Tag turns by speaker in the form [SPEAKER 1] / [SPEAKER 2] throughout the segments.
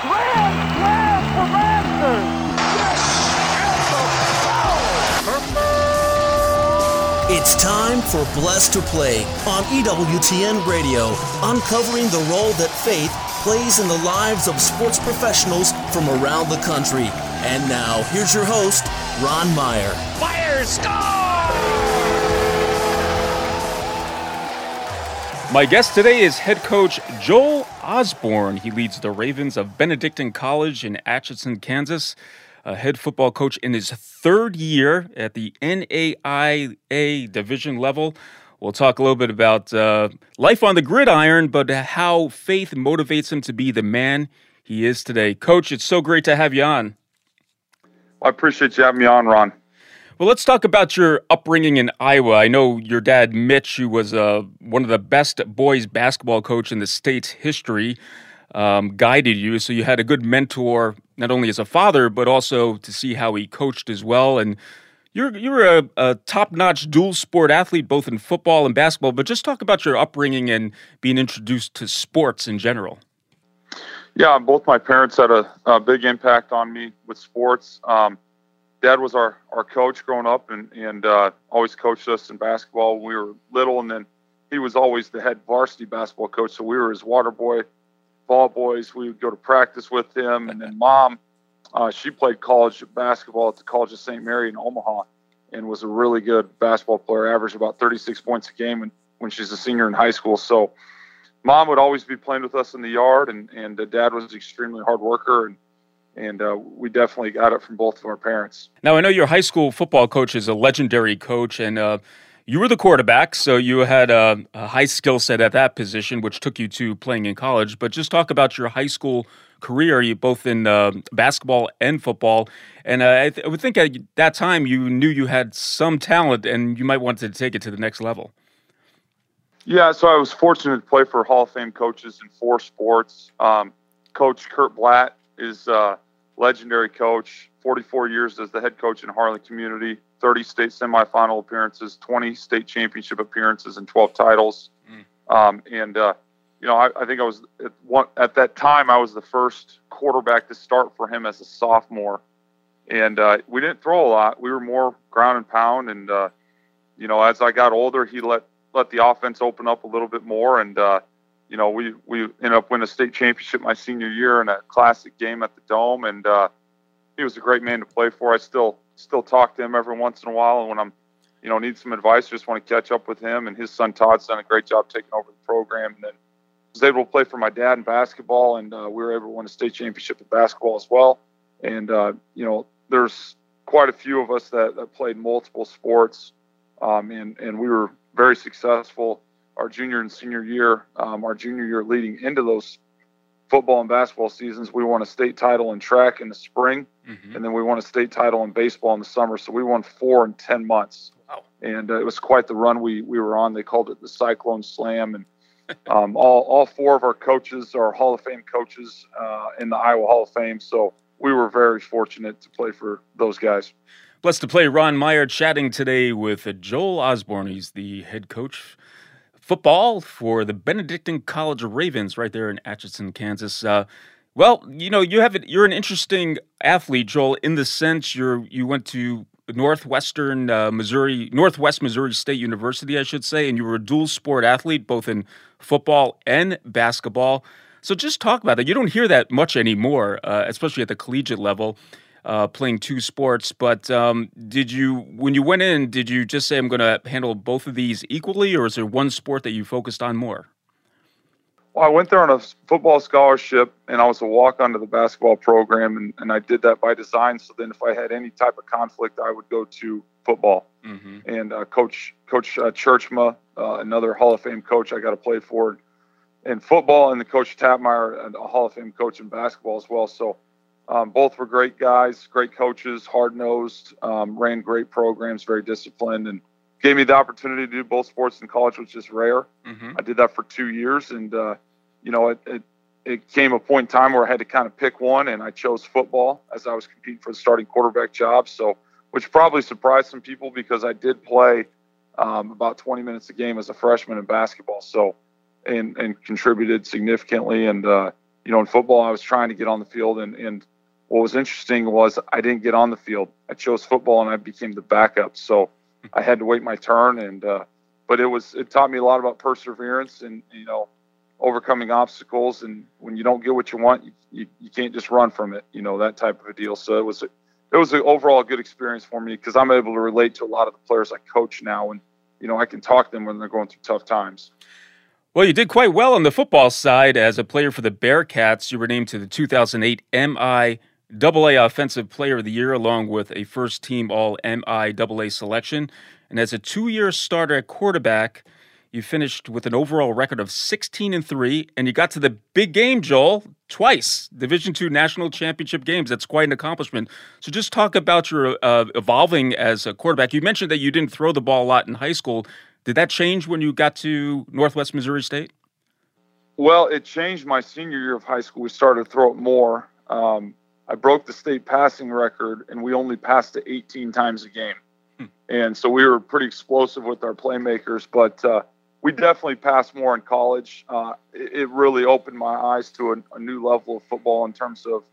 [SPEAKER 1] Grand slam for Masters.
[SPEAKER 2] It's time for Blessed to Play on EWTN Radio, uncovering the role that faith plays in the lives of sports professionals from around the country. And now, here's your host, Ron Meyer.
[SPEAKER 3] Fire score!
[SPEAKER 4] My guest today is head coach Joel Osborn. He leads the Ravens of Benedictine College in Atchison, Kansas. A head football coach in his third year at the NAIA division level. We'll talk a little bit about uh, life on the gridiron, but how faith motivates him to be the man he is today. Coach, it's so great to have you on.
[SPEAKER 5] I appreciate you having me on, Ron.
[SPEAKER 4] Well, let's talk about your upbringing in Iowa. I know your dad, Mitch, who was uh, one of the best boys basketball coach in the state's history, um, guided you. So you had a good mentor, not only as a father, but also to see how he coached as well. And you're you're a, a top-notch dual sport athlete, both in football and basketball. But just talk about your upbringing and being introduced to sports in general.
[SPEAKER 5] Yeah, both my parents had a, a big impact on me with sports. Um, dad was our, our coach growing up and, and uh, always coached us in basketball when we were little. And then he was always the head varsity basketball coach. So we were his water boy, ball boys. We would go to practice with him. And then mom, uh, she played college basketball at the College of St. Mary in Omaha and was a really good basketball player, averaged about 36 points a game when, when she's a senior in high school. So mom would always be playing with us in the yard and, and uh, dad was an extremely hard worker and and uh, we definitely got it from both of our parents.
[SPEAKER 4] Now, I know your high school football coach is a legendary coach, and uh, you were the quarterback, so you had a, a high skill set at that position, which took you to playing in college. But just talk about your high school career, you both in uh, basketball and football. And uh, I, th- I would think at that time you knew you had some talent, and you might want to take it to the next level.
[SPEAKER 5] Yeah, so I was fortunate to play for Hall of Fame coaches in four sports. Um, Coach Curt Bladt is a legendary coach, 44 years as the head coach in Harlan Community, 30 state semifinal appearances, 20 state championship appearances, and 12 titles. Mm. Um, and uh, you know, I, I, think I was at, one, at that time I was the first quarterback to start for him as a sophomore, and uh, we didn't throw a lot. We were more ground and pound, and uh, you know, as I got older, he let let the offense open up a little bit more, and uh, you know, we we ended up winning a state championship my senior year in a classic game at the Dome, and uh, he was a great man to play for. I still still talk to him every once in a while, and when I'm, you know, need some advice, just want to catch up with him. And his son Todd's done a great job taking over the program, and then was able to play for my dad in basketball, and uh, we were able to win a state championship in basketball as well. And uh, you know, there's quite a few of us that, that played multiple sports, um, and and we were very successful our junior and senior year, um, our junior year leading into those football and basketball seasons, we won a state title in track in the spring, mm-hmm. and then we won a state title in baseball in the summer. So we won four in ten months, wow. and uh, it was quite the run we we were on. They called it the Cyclone Slam, and um, all all four of our coaches are Hall of Fame coaches uh, in the Iowa Hall of Fame. So we were very fortunate to play for those guys.
[SPEAKER 4] Blessed to play Ron Meyer chatting today with Joel Osborn. He's the head coach football for the Benedictine College Ravens right there in Atchison, Kansas. Uh, well, you know, you have it, you're an interesting athlete, Joel, in the sense you're you went to Northwestern uh, Missouri, Northwest Missouri State University, I should say, and you were a dual sport athlete, both in football and basketball. So just talk about that. You don't hear that much anymore, uh, especially at the collegiate level uh, playing two sports. But um, did you, when you went in, did you just say, I'm going to handle both of these equally, or is there one sport that you focused on more?
[SPEAKER 5] Well, I went there on a football scholarship, and I was a walk on to the basketball program, and, and I did that by design. So then, if I had any type of conflict, I would go to football. Mm-hmm. And uh, Coach Coach uh, Tjeerdsma, uh, another Hall of Fame coach, I got to play for in football, and the Coach Tappmeyer, a Hall of Fame coach in basketball as well. So um, both were great guys, great coaches, hard nosed, um, ran great programs, very disciplined, and gave me the opportunity to do both sports in college, which is rare. Mm-hmm. I did that for two years, and uh, you know, it, it, it came a point in time where I had to kind of pick one, and I chose football as I was competing for the starting quarterback job. So, which probably surprised some people because I did play um, about 20 minutes a game as a freshman in basketball. So, and and contributed significantly, and uh, you know, in football, I was trying to get on the field, and and what was interesting was I didn't get on the field. I chose football, and I became the backup. So I had to wait my turn, and uh, but it was it taught me a lot about perseverance and you know overcoming obstacles and when you don't get what you want you, you, you can't just run from it you know that type of a deal so it was it was an overall good experience for me because i'm able to relate to a lot of the players i coach now and you know i can talk to them when they're going through tough times
[SPEAKER 4] well, you did quite well on the football side as a player for the Bearcats. You were named to the 2008 MI AA Offensive Player of the Year, along with a first team All MIAA selection. And as a two year starter at quarterback, you finished with an overall record of 16 and 3, and you got to the big game, Joel, twice. Division two national championship games. That's quite an accomplishment. So just talk about your uh, evolving as a quarterback. You mentioned that you didn't throw the ball a lot in high school. Did that change when you got to Northwest Missouri State?
[SPEAKER 5] Well, it changed my senior year of high school. We started to throw it more. Um, I broke the state passing record, and we only passed it 18 times a game. Hmm. And so we were pretty explosive with our playmakers, but uh, we definitely passed more in college. Uh, it, it, really opened my eyes to a, a, new level of football in terms of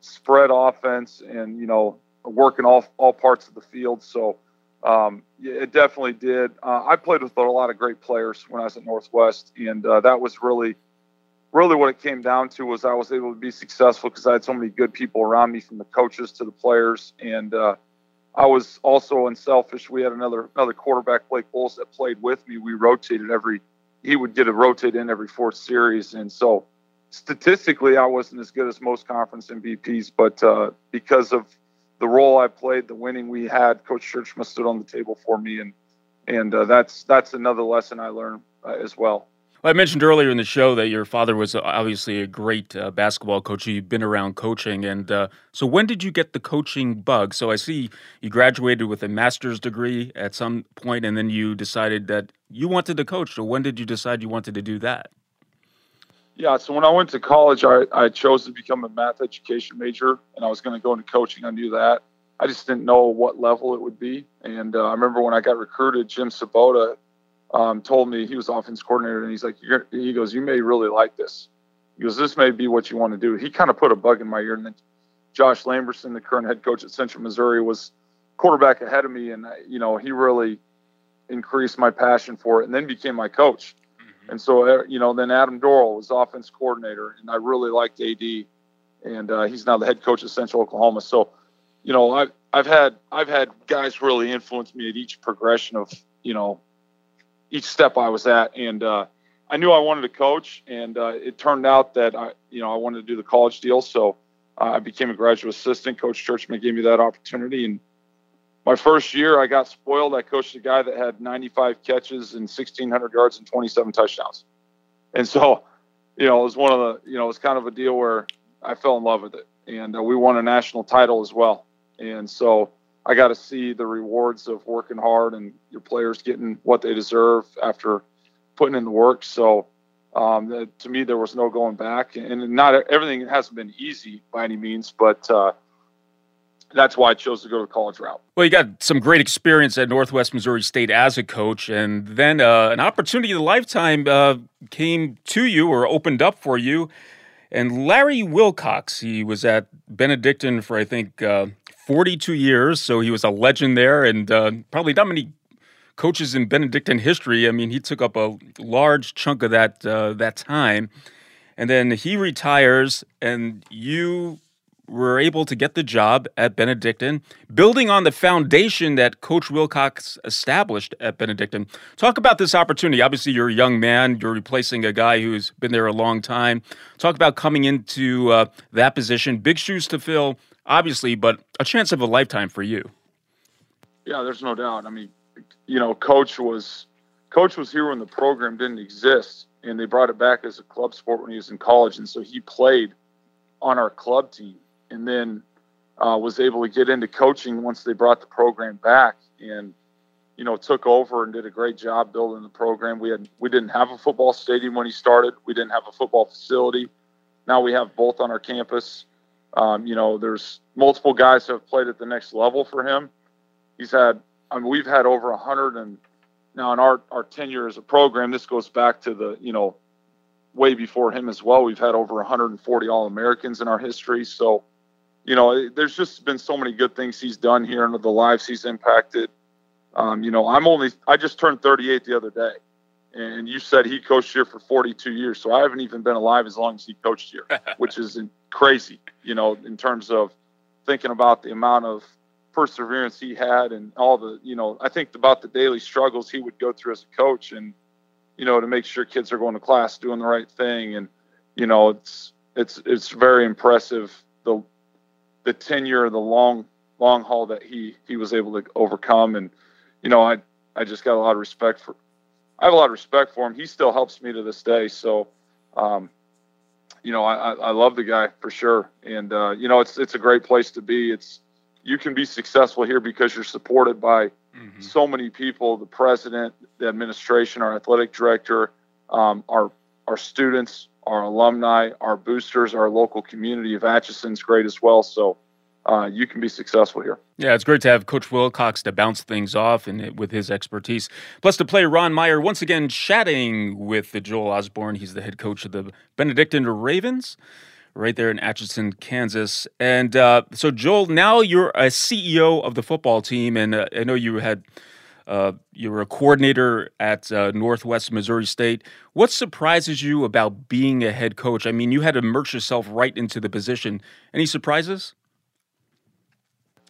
[SPEAKER 5] spread offense and you know working all all parts of the field. So um, it definitely did. Uh, I played with a lot of great players when I was at Northwest, and uh, that was really, really what it came down to was I was able to be successful because I had so many good people around me, from the coaches to the players, and uh, I was also unselfish. We had another another quarterback, Blake Bowles, that played with me. We rotated every. He would get a rotate in every fourth series, and so statistically, I wasn't as good as most conference MVPs, but uh, because of the role I played, the winning we had, Coach Tjeerdsma stood on the table for me, and and uh, that's that's another lesson I learned uh, as well.
[SPEAKER 4] Well. I mentioned earlier in the show that your father was obviously a great uh, basketball coach. You've been around coaching, and uh, so when did you get the coaching bug? So I see you graduated with a master's degree at some point, and then you decided that you wanted to coach. So when did you decide you wanted to do that?
[SPEAKER 5] Yeah, so when I went to college, I, I chose to become a math education major, and I was going to go into coaching. I knew that. I just didn't know what level it would be. And uh, I remember when I got recruited, Jim Svoboda um, told me he was offense coordinator, and he's like, he goes, you may really like this. He goes, this may be what you want to do. He kind of put a bug in my ear. And then Josh Lamberson, the current head coach at Central Missouri, was quarterback ahead of me, and you know he really increased my passion for it, and then became my coach. And so, uh, you know, then Adam Dorrel was offense coordinator, and I really liked AD, and uh, he's now the head coach of Central Oklahoma. So, you know, I've I've had I've had guys really influence me at each progression of you know each step I was at, and uh, I knew I wanted to coach, and uh, it turned out that I you know I wanted to do the college deal, so I became a graduate assistant. Coach Tjeerdsma gave me that opportunity, and my first year, I got spoiled. I coached a guy that had 95 catches and 1,600 yards and 27 touchdowns. And so, you know, it was one of the, you know, it was kind of a deal where I fell in love with it. And uh, we won a national title as well. And so I got to see the rewards of working hard and your players getting what they deserve after putting in the work. So, um, the, to me, there was no going back. And not everything hasn't been easy by any means, but, uh, that's why I chose to go to the college route.
[SPEAKER 4] Well, you got some great experience at Northwest Missouri State as a coach, and then uh, an opportunity of a lifetime uh, came to you or opened up for you. And Larry Wilcox, he was at Benedictine for I think uh, 42 years, so he was a legend there, and uh, probably not many coaches in Benedictine history. I mean, he took up a large chunk of that uh, that time, and then he retires, and you were able to get the job at Benedictine, building on the foundation that Coach Wilcox established at Benedictine. Talk about this opportunity. Obviously, you're a young man, you're replacing a guy who's been there a long time. Talk about coming into uh, that position. Big shoes to fill, obviously, but a chance of a lifetime for you.
[SPEAKER 5] Yeah, there's no doubt. I mean, you know, Coach was Coach was here when the program didn't exist, and they brought it back as a club sport when he was in college, and so he played on our club team and then uh, was able to get into coaching once they brought the program back and you know took over and did a great job building the program we had we didn't have a football stadium when he started we didn't have a football facility now we have both on our campus um, you know there's multiple guys who have played at the next level for him he's had i mean we've had over a 100 and now in our our tenure as a program this goes back to the you know way before him as well. We've had over 140 All Americans in our history. So, you know, there's just been so many good things he's done here and the lives he's impacted. Um, you know, I'm only, I just turned 38 the other day. And you said he coached here for 42 years. So I haven't even been alive as long as he coached here, which is crazy, you know, in terms of thinking about the amount of perseverance he had and all the, you know, I think about the daily struggles he would go through as a coach and, you know, to make sure kids are going to class, doing the right thing. And, you know, it's, it's, it's very impressive. The, the tenure, the long, long haul that he, he was able to overcome. And, you know, I, I just got a lot of respect for, I have a lot of respect for him. He still helps me to this day. So, um, you know, I, I love the guy for sure. And, uh, you know, it's, it's a great place to be. It's, you can be successful here because you're supported by mm-hmm. so many people the president the administration our athletic director um, our our students our alumni our boosters our local community of atchison's great as well so uh, you can be successful here.
[SPEAKER 4] Yeah, it's great to have Coach Wilcox to bounce things off and with his expertise. Plus, to play Ron Meyer once again chatting with the Joel Osborn. He's the head coach of the Benedictine Ravens right there in Atchison, Kansas. And uh, so, Joel, now you're a CEO of the football team, and uh, I know you had uh, you were a coordinator at uh, Northwest Missouri State. What surprises you about being a head coach? I mean, you had to immerse yourself right into the position. Any surprises?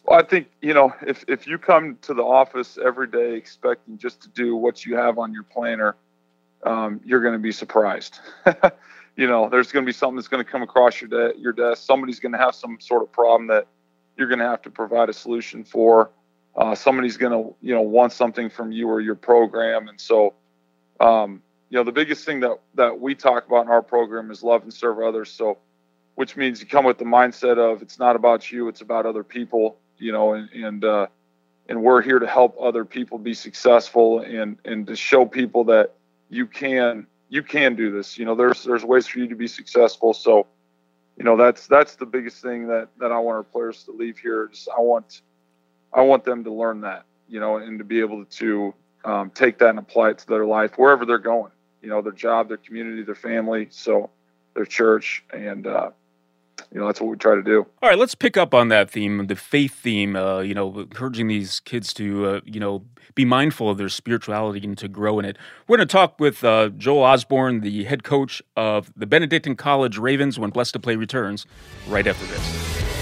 [SPEAKER 5] Well, I think you know if if you come to the office every day expecting just to do what you have on your planner, um, you're going to be surprised. you know, there's going to be something that's going to come across your de- your desk. Somebody's going to have some sort of problem that you're going to have to provide a solution for. Uh, somebody's going to, you know, want something from you or your program, and so, um, you know, the biggest thing that that we talk about in our program is love and serve others. So, which means you come with the mindset of it's not about you, it's about other people. You know, and and uh, and we're here to help other people be successful and and to show people that you can you can do this. You know, there's there's ways for you to be successful. So, you know, that's that's the biggest thing that that I want our players to leave here. Just I want I want them to learn that, you know, and to be able to um, take that and apply it to their life wherever they're going. You know, their job, their community, their family, so their church, and uh, you know that's what we try to do.
[SPEAKER 4] All right, let's pick up on that theme, the faith theme. Uh, you know, encouraging these kids to uh, you know be mindful of their spirituality and to grow in it. We're going to talk with uh, Joel Osborn, the head coach of the Benedictine College Ravens, when Blessed to Play returns right after this.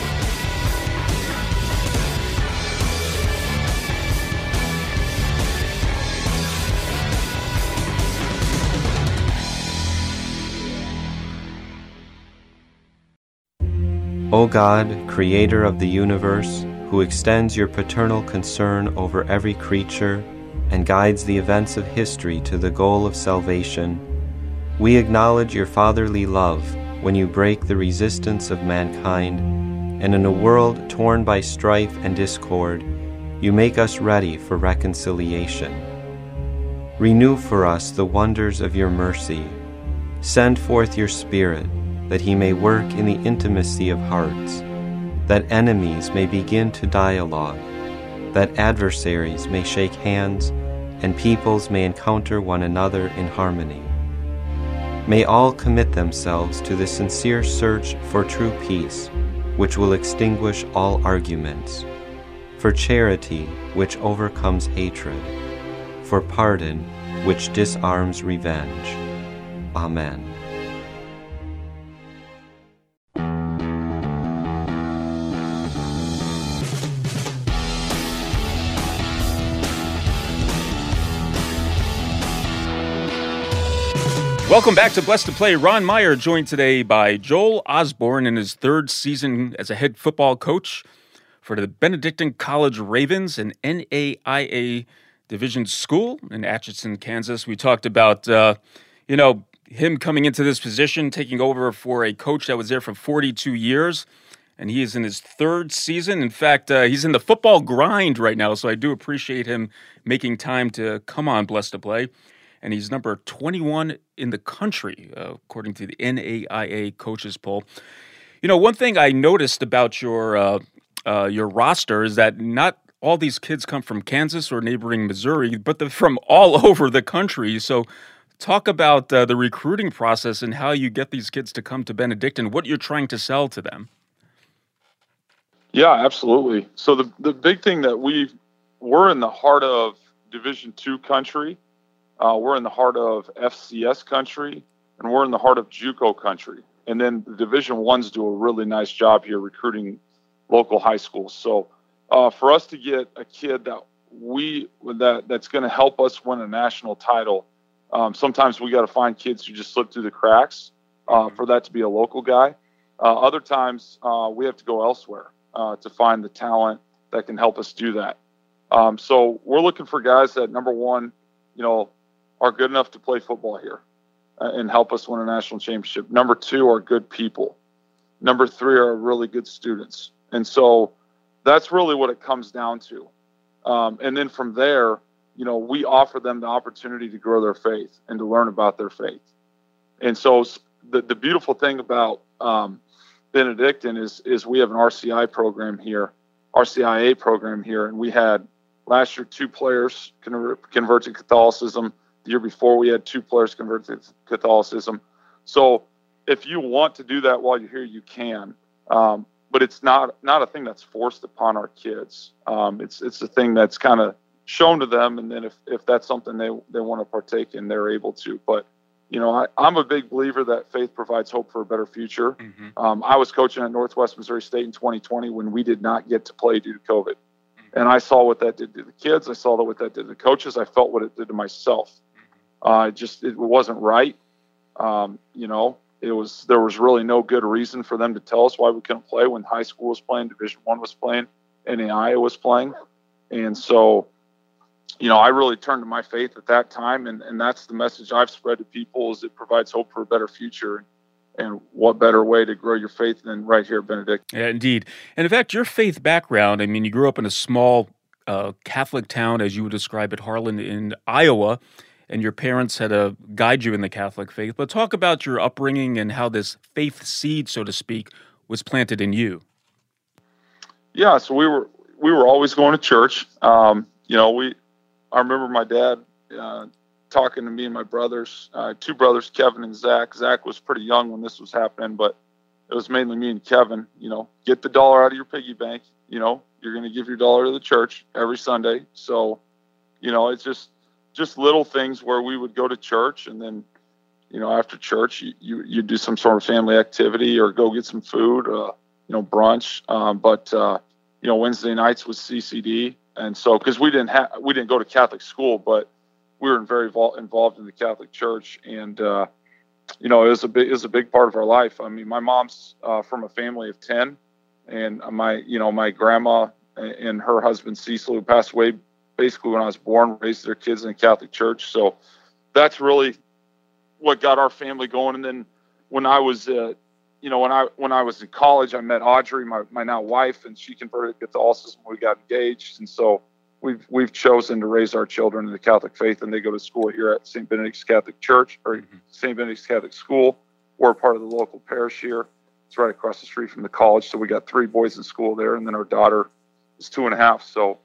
[SPEAKER 3] O God, creator of the universe, who extends your paternal concern over every creature and guides the events of history to the goal of salvation, we acknowledge your fatherly love when you break the resistance of mankind, and in a world torn by strife and discord, you make us ready for reconciliation. Renew for us the wonders of your mercy. Send forth your Spirit that he may work in the intimacy of hearts, that enemies may begin to dialogue, that adversaries may shake hands, and peoples may encounter one another in harmony. May all commit themselves to the sincere search for true peace, which will extinguish all arguments, for charity, which overcomes hatred, for pardon, which disarms revenge. Amen.
[SPEAKER 4] Welcome back to Blessed to Play. Ron Meyer joined today by Joel Osborn in his third season as a head football coach for the Benedictine College Ravens, an NAIA division school in Atchison, Kansas. We talked about, uh, you know, him coming into this position, taking over for a coach that was there for 42 years. And he is in his third season. In fact, uh, he's in the football grind right now. So I do appreciate him making time to come on Blessed to Play and he's number 21 in the country, uh, according to the NAIA coaches poll. You know, one thing I noticed about your uh, uh, your roster is that not all these kids come from Kansas or neighboring Missouri, but they're from all over the country. So Talk about uh, the recruiting process and how you get these kids to come to Benedictine, what you're trying to sell to them.
[SPEAKER 5] Yeah, absolutely. So the the big thing that we we're in the heart of Division two country, uh, we're in the heart of FCS country, and we're in the heart of JUCO country. And then the Division ones do a really nice job here recruiting local high schools. So uh, for us to get a kid that we that that's going to help us win a national title, um, sometimes we got to find kids who just slip through the cracks uh, mm-hmm. for that to be a local guy. Uh, other times uh, we have to go elsewhere uh, to find the talent that can help us do that. Um, so we're looking for guys that number one, you know, are good enough to play football here uh, and help us win a national championship. Number two are good people. Number three are really good students. And so that's really what it comes down to. Um, and then from there, you know, we offer them the opportunity to grow their faith and to learn about their faith. And so the, the beautiful thing about um, Benedictine is is we have an RCI program here, RCIA program here, and we had last year two players convert, convert to Catholicism. The year before, we had two players convert to Catholicism. So if you want to do that while you're here, you can. Um, but it's not not a thing that's forced upon our kids. Um, it's it's a thing that's kind of shown to them, and then if, if that's something they they want to partake in, they're able to. But you know, I, am a big believer that faith provides hope for a better future. Mm-hmm. Um, I was coaching at Northwest Missouri State in 2020 when we did not get to play due to COVID, mm-hmm. and I saw what that did to the kids. I saw what that did to the coaches. I felt what it did to myself. Uh, just it wasn't right. Um, you know, it was there was really no good reason for them to tell us why we couldn't play when high school was playing, Division One was playing, NAIA was playing, and so you know I really turned to my faith at that time, and and that's the message I've spread to people is it provides hope for a better future. And what better way to grow your faith than right here, Benedict?
[SPEAKER 4] Yeah, indeed. And in fact, your faith background, I mean, you grew up in a small uh, Catholic town, as you would describe it, Harlan in Iowa and your parents had to guide you in the Catholic faith. But talk about your upbringing and how this faith seed, so to speak, was planted in you.
[SPEAKER 5] Yeah, so we were we were always going to church. Um, you know, we I remember my dad uh, talking to me and my brothers, uh, two brothers, Kevin and Zach. Zach was pretty young when this was happening, but it was mainly me and Kevin. You know, get the dollar out of your piggy bank. You know, you're going to give your dollar to the church every Sunday. So, you know, it's just just little things where we would go to church and then you know after church you you, you do some sort of family activity or go get some food uh, you know brunch um, but uh, you know wednesday nights was ccd and so because we didn't have we didn't go to catholic school but we were very vol- involved in the catholic church and uh, you know it was a big it was a big part of our life. I mean my mom's uh, from a family of 10 and my you know my grandma and her husband cecil who passed away basically when I was born, raised their kids in the Catholic Church. So that's really what got our family going. And then when I was, uh, you know, when I when I was in college, I met Audrey, my, my now wife, and she converted to Catholicism. We got engaged, and so we've we've chosen to raise our children in the Catholic faith, and they go to school here at St. Benedict's Catholic Church or mm-hmm. St. Benedict's Catholic School. We're part of the local parish here. It's right across the street from the college, so we got three boys in school there, and then our daughter is two and a half. So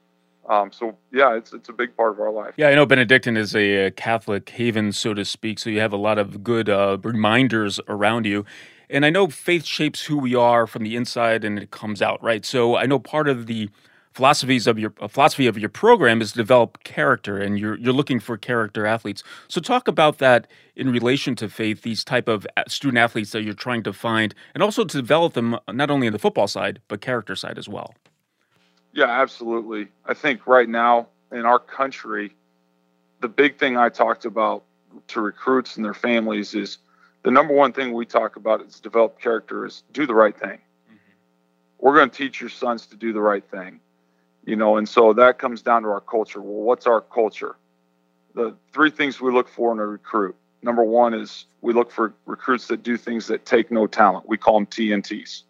[SPEAKER 5] um, so yeah, it's it's a big part of our life.
[SPEAKER 4] Yeah, I know Benedictine is a Catholic haven, so to speak. So you have a lot of good uh, reminders around you. And I know faith shapes who we are from the inside, and it comes out right. So I know part of the philosophies of your uh, philosophy of your program is develop character, and you're you're looking for character athletes. So talk about that in relation to faith. These type of uh, student athletes that you're trying to find, and also to develop them not only in the football side but character side as well.
[SPEAKER 5] Yeah, absolutely. I think right now in our country, the big thing I talked about to recruits and their families is the number one thing we talk about is develop character is do the right thing. Mm-hmm. We're going to teach your sons to do the right thing, you know, and so that comes down to our culture. Well, what's our culture? The three things we look for in a recruit. Number one is we look for recruits that do things that take no talent. We call them TNTs.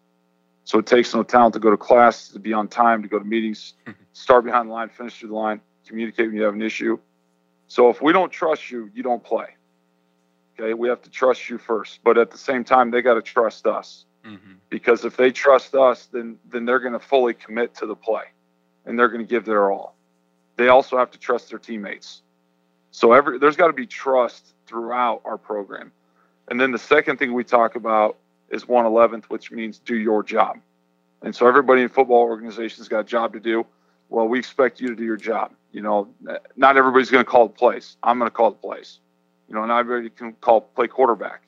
[SPEAKER 5] So it takes no talent to go to class, to be on time, to go to meetings, start behind the line, finish through the line, communicate when you have an issue. So if we don't trust you, you don't play. Okay, we have to trust you first, but at the same time, they got to trust us mm-hmm. because if they trust us, then then they're going to fully commit to the play, and they're going to give their all. They also have to trust their teammates. So every there's got to be trust throughout our program. And then the second thing we talk about is 111th, which means do your job. And so everybody in football organizations got a job to do. Well, we expect you to do your job. You know, not everybody's going to call the plays. I'm going to call the plays. You know, not everybody can call play quarterback.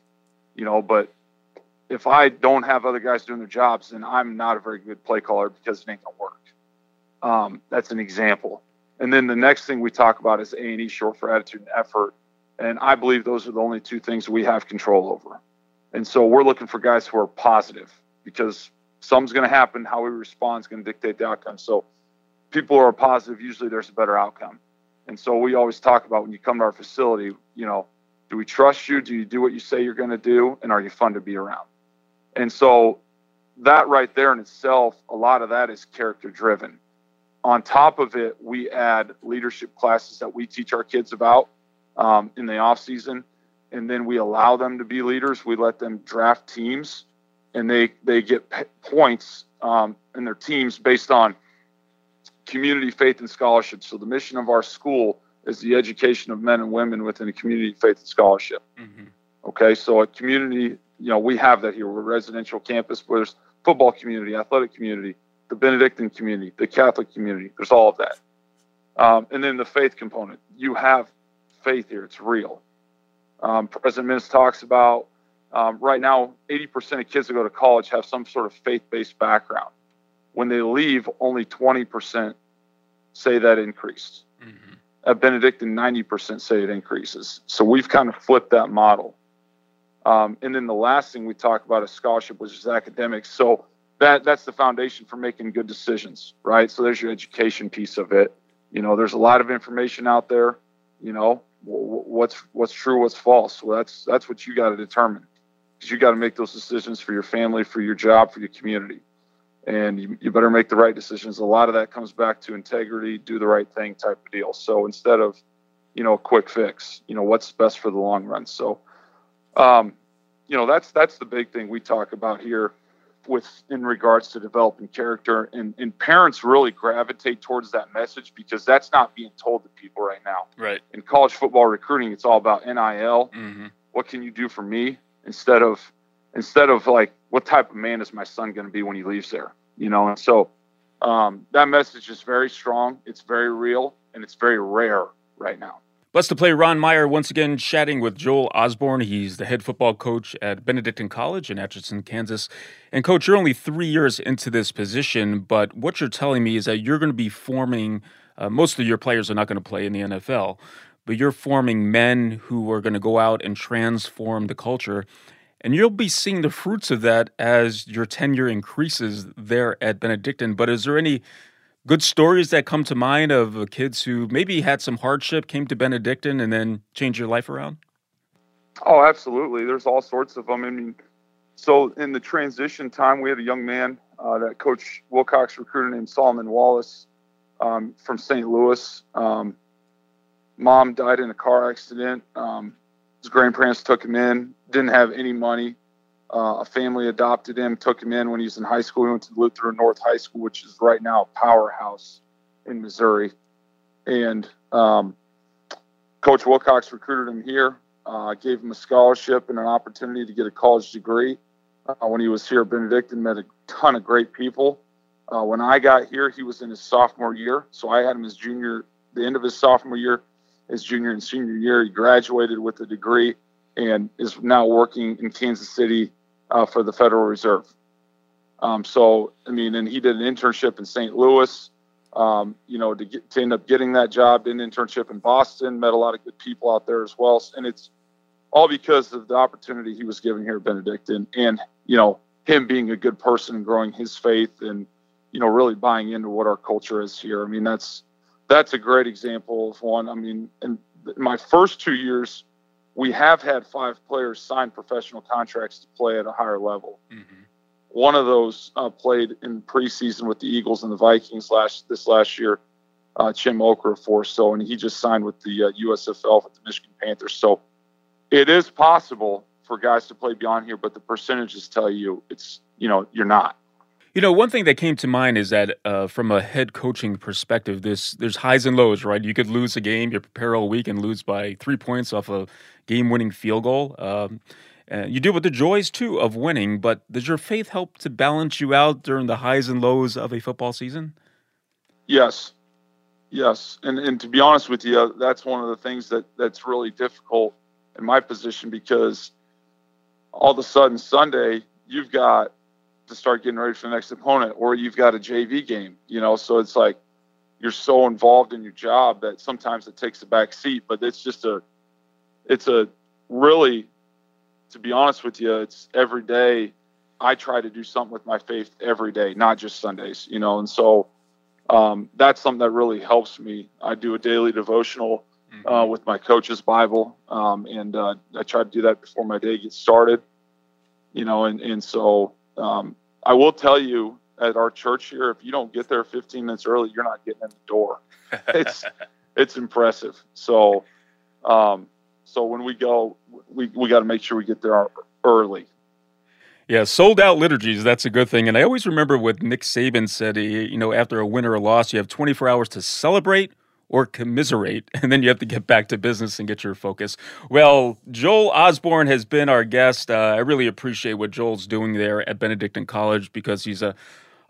[SPEAKER 5] You know, but if I don't have other guys doing their jobs, then I'm not a very good play caller because it ain't gonna work. Um, that's an example. And then the next thing we talk about is A and E, short for attitude and effort. And I believe those are the only two things we have control over. And so we're looking for guys who are positive because something's going to happen. How we respond is going to dictate the outcome. So people who are positive, usually there's a better outcome. And so we always talk about when you come to our facility, you know, do we trust you? Do you do what you say you're going to do? And are you fun to be around? And so that right there in itself, a lot of that is character driven. On top of it, we add leadership classes that we teach our kids about um, in the off season, and then we allow them to be leaders. We let them draft teams, and they they get points um, in their teams based on community, faith, and scholarship. So the mission of our school is the education of men and women within a community, faith, and scholarship. Mm-hmm. Okay, so a community you know, we have that here. We're a residential campus where there's football community, athletic community, the Benedictine community, the Catholic community. There's all of that. Um, and then the faith component. You have faith here. It's real. Um, President Minnis talks about um, right now, 80% of kids that go to college have some sort of faith-based background. When they leave, only 20% say that increased. Mm-hmm. At Benedictine, 90% say it increases. So we've kind of flipped that model. Um, and then the last thing we talk about is scholarship, which is academics. So that that's the foundation for making good decisions, right? So there's your education piece of it. You know, there's a lot of information out there. You know, what's what's true, what's false. Well, that's that's what you got to determine because you got to make those decisions for your family, for your job, for your community, and you, you better make the right decisions. A lot of that comes back to integrity, do the right thing type of deal. So instead of, you know, a quick fix, you know, what's best for the long run. So um, you know, that's that's the big thing we talk about here with in regards to developing character and, and parents really gravitate towards that message because that's not being told to people right now.
[SPEAKER 4] Right.
[SPEAKER 5] In college football recruiting, it's all about NIL. Mm-hmm. What can you do for me instead of instead of like what type of man is my son going to be when he leaves there? You know, and so um, that message is very strong. It's very real and it's very rare right now.
[SPEAKER 4] Blessed to play Ron Meyer once again chatting with Joel Osborn. He's the head football coach at Benedictine College in Atchison, Kansas. And coach, you're only three years into this position, but what you're telling me is that you're going to be forming. Uh, most of your players are not going to play in the NFL, but you're forming men who are going to go out and transform the culture. And you'll be seeing the fruits of that as your tenure increases there at Benedictine. But is there any good stories that come to mind of uh, kids who maybe had some hardship, came to Benedictine, and then changed your life around?
[SPEAKER 5] Oh, absolutely. There's all sorts of them. I mean, so in the transition time, we had a young man uh, that Coach Wilcox recruited named Solomon Wallace um, from St. Louis. Um, mom died in a car accident. Um, his grandparents took him in. Didn't have any money. Uh, a family adopted him, took him in when he was in high school. He went to Lutheran North High School, which is right now a powerhouse in Missouri. And um, Coach Wilcox recruited him here, uh, gave him a scholarship and an opportunity to get a college degree. Uh, when he was here at Benedictine, met a ton of great people. Uh, when I got here, he was in his sophomore year, so I had him as junior, the end of his sophomore year, his junior and senior year. He graduated with a degree and is now working in Kansas City uh, for the Federal Reserve. Um, so, I mean, and he did an internship in St. Louis, um, you know, to, get, to end up getting that job, did an internship in Boston, met a lot of good people out there as well. And it's all because of the opportunity he was given here at Benedict and, and, you know, him being a good person and growing his faith and, you know, really buying into what our culture is here. I mean, that's, that's a great example of one. I mean, in my first two years, we have had five players sign professional contracts to play at a higher level. Mm-hmm. One of those uh, played in preseason with the Eagles and the Vikings last this last year. Uh, Chim Okorafor, so and he just signed with the uh, USFL with the Michigan Panthers. So it is possible for guys to play beyond here, but the percentages tell you it's you know you're not.
[SPEAKER 4] You know, one thing that came to mind is that uh, from a head coaching perspective, this there's highs and lows, right? You could lose a game, you prepare all week, and lose by three points off a game-winning field goal. Um, you deal with the joys too of winning, but does your faith help to balance you out during the highs and lows of a football season?
[SPEAKER 5] Yes, yes, and and to be honest with you, that's one of the things that that's really difficult in my position because all of a sudden Sunday you've got to start getting ready for the next opponent, or you've got a JV game, you know. So it's like you're so involved in your job that sometimes it takes a back seat. But it's just a, it's a really, to be honest with you, it's every day. I try to do something with my faith every day, not just Sundays, you know. And so um, that's something that really helps me. I do a daily devotional uh, mm-hmm. with my coach's Bible, um, and uh, I try to do that before my day gets started. You know, and and so um, I will tell you at our church here, if you don't get there 15 minutes early, you're not getting in the door. It's it's impressive. So, um, so when we go, we we got to make sure we get there early.
[SPEAKER 4] Yeah, sold out liturgies. That's a good thing. And I always remember what Nick Saban said. You know, after a win or a loss, you have 24 hours to celebrate or commiserate, and then you have to get back to business and get your focus. Well, Joel Osborn has been our guest. Uh, I really appreciate what Joel's doing there at Benedictine College because he's a uh,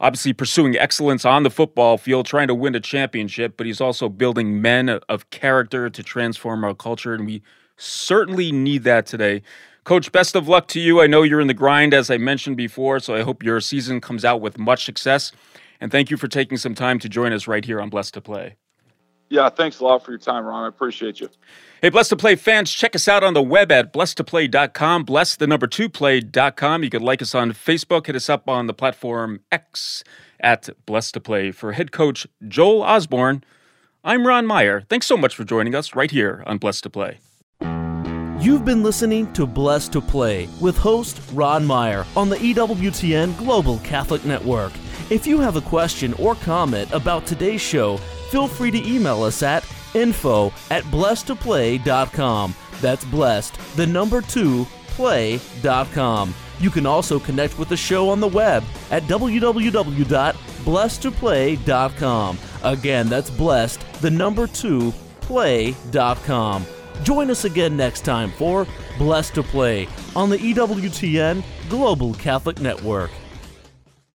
[SPEAKER 4] obviously pursuing excellence on the football field, trying to win a championship, but he's also building men of character to transform our culture, and we certainly need that today. Coach, best of luck to you. I know you're in the grind, as I mentioned before, so I hope your season comes out with much success. And thank you for taking some time to join us right here on Blessed to Play.
[SPEAKER 5] Yeah, thanks a lot for your time, Ron. I appreciate you.
[SPEAKER 4] Hey, Blessed to Play fans, check us out on the web at blessedtoplay.com, bless the number two play.com. You can like us on Facebook, hit us up on the platform X at Blessed to Play. For head coach Joel Osborn, I'm Ron Meyer. Thanks so much for joining us right here on Blessed to Play.
[SPEAKER 2] You've been listening to Blessed to Play with host Ron Meyer on the EWTN Global Catholic Network. If you have a question or comment about today's show, feel free to email us at info at blessedtoplay.com. That's blessed, the number two, play.com. You can also connect with the show on the web at www.blessedtoplay.com. Again, that's blessed, the number two, play.com. Join us again next time for Blessed to Play on the EWTN Global Catholic Network.